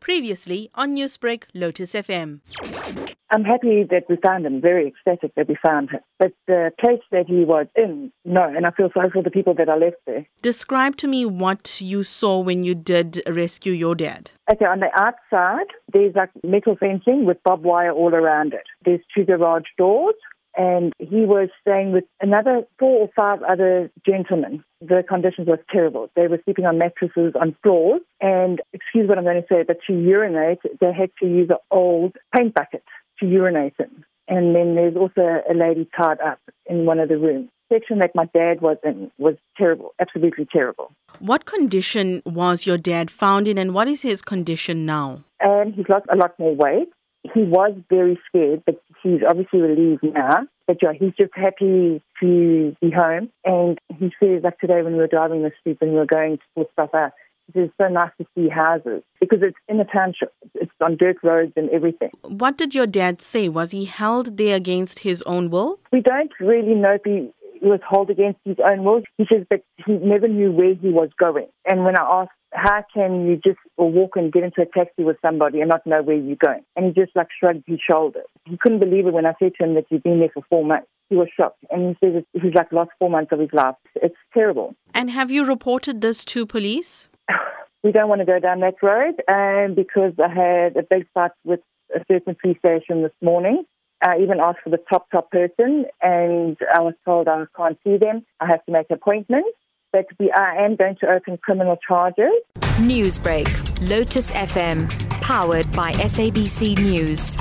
Previously on Newsbreak, Lotus FM. I'm happy that we found him, very ecstatic that we found him. But the place that he was in, no, and I feel sorry for the people that are left there. Describe to me what you saw when you did rescue your dad. Okay, on the outside, there's like metal fencing with barbed wire all around it. There's two garage doors, and he was staying with another four or five other gentlemen. The conditions were terrible. They were sleeping on mattresses on floors, and excuse what I'm going to say, but to urinate, they had to use an old paint bucket to urinate in. And then there's also a lady tied up in one of the rooms. The section that my dad was in was terrible, absolutely terrible. What condition was your dad found in, and what is his condition now? And he's lost a lot more weight. He was very scared, but he's obviously relieved now. But yeah, he's just happy to be home. And he says, like today when we were driving the street and we were going to put stuff out, it's so nice to see houses because it's in a township. It's on dirt roads and everything. What did your dad say? Was he held there against his own will? We don't really know was held against his own will. He says that he never knew where he was going. And when I asked, how can you just walk and get into a taxi with somebody and not know where you're going? And he just like shrugged his shoulders. He couldn't believe it when I said to him that you've been there for four months. He was shocked. And he says he's like lost four months of his life. It's terrible. And have you reported this to police? we don't want to go down that road and because I had a big fight with a certain police station this morning. I even asked for the top, top person and I was told I can't see them. I have to make appointments. But we I am going to open criminal charges. Newsbreak, Lotus FM, powered by SABC News.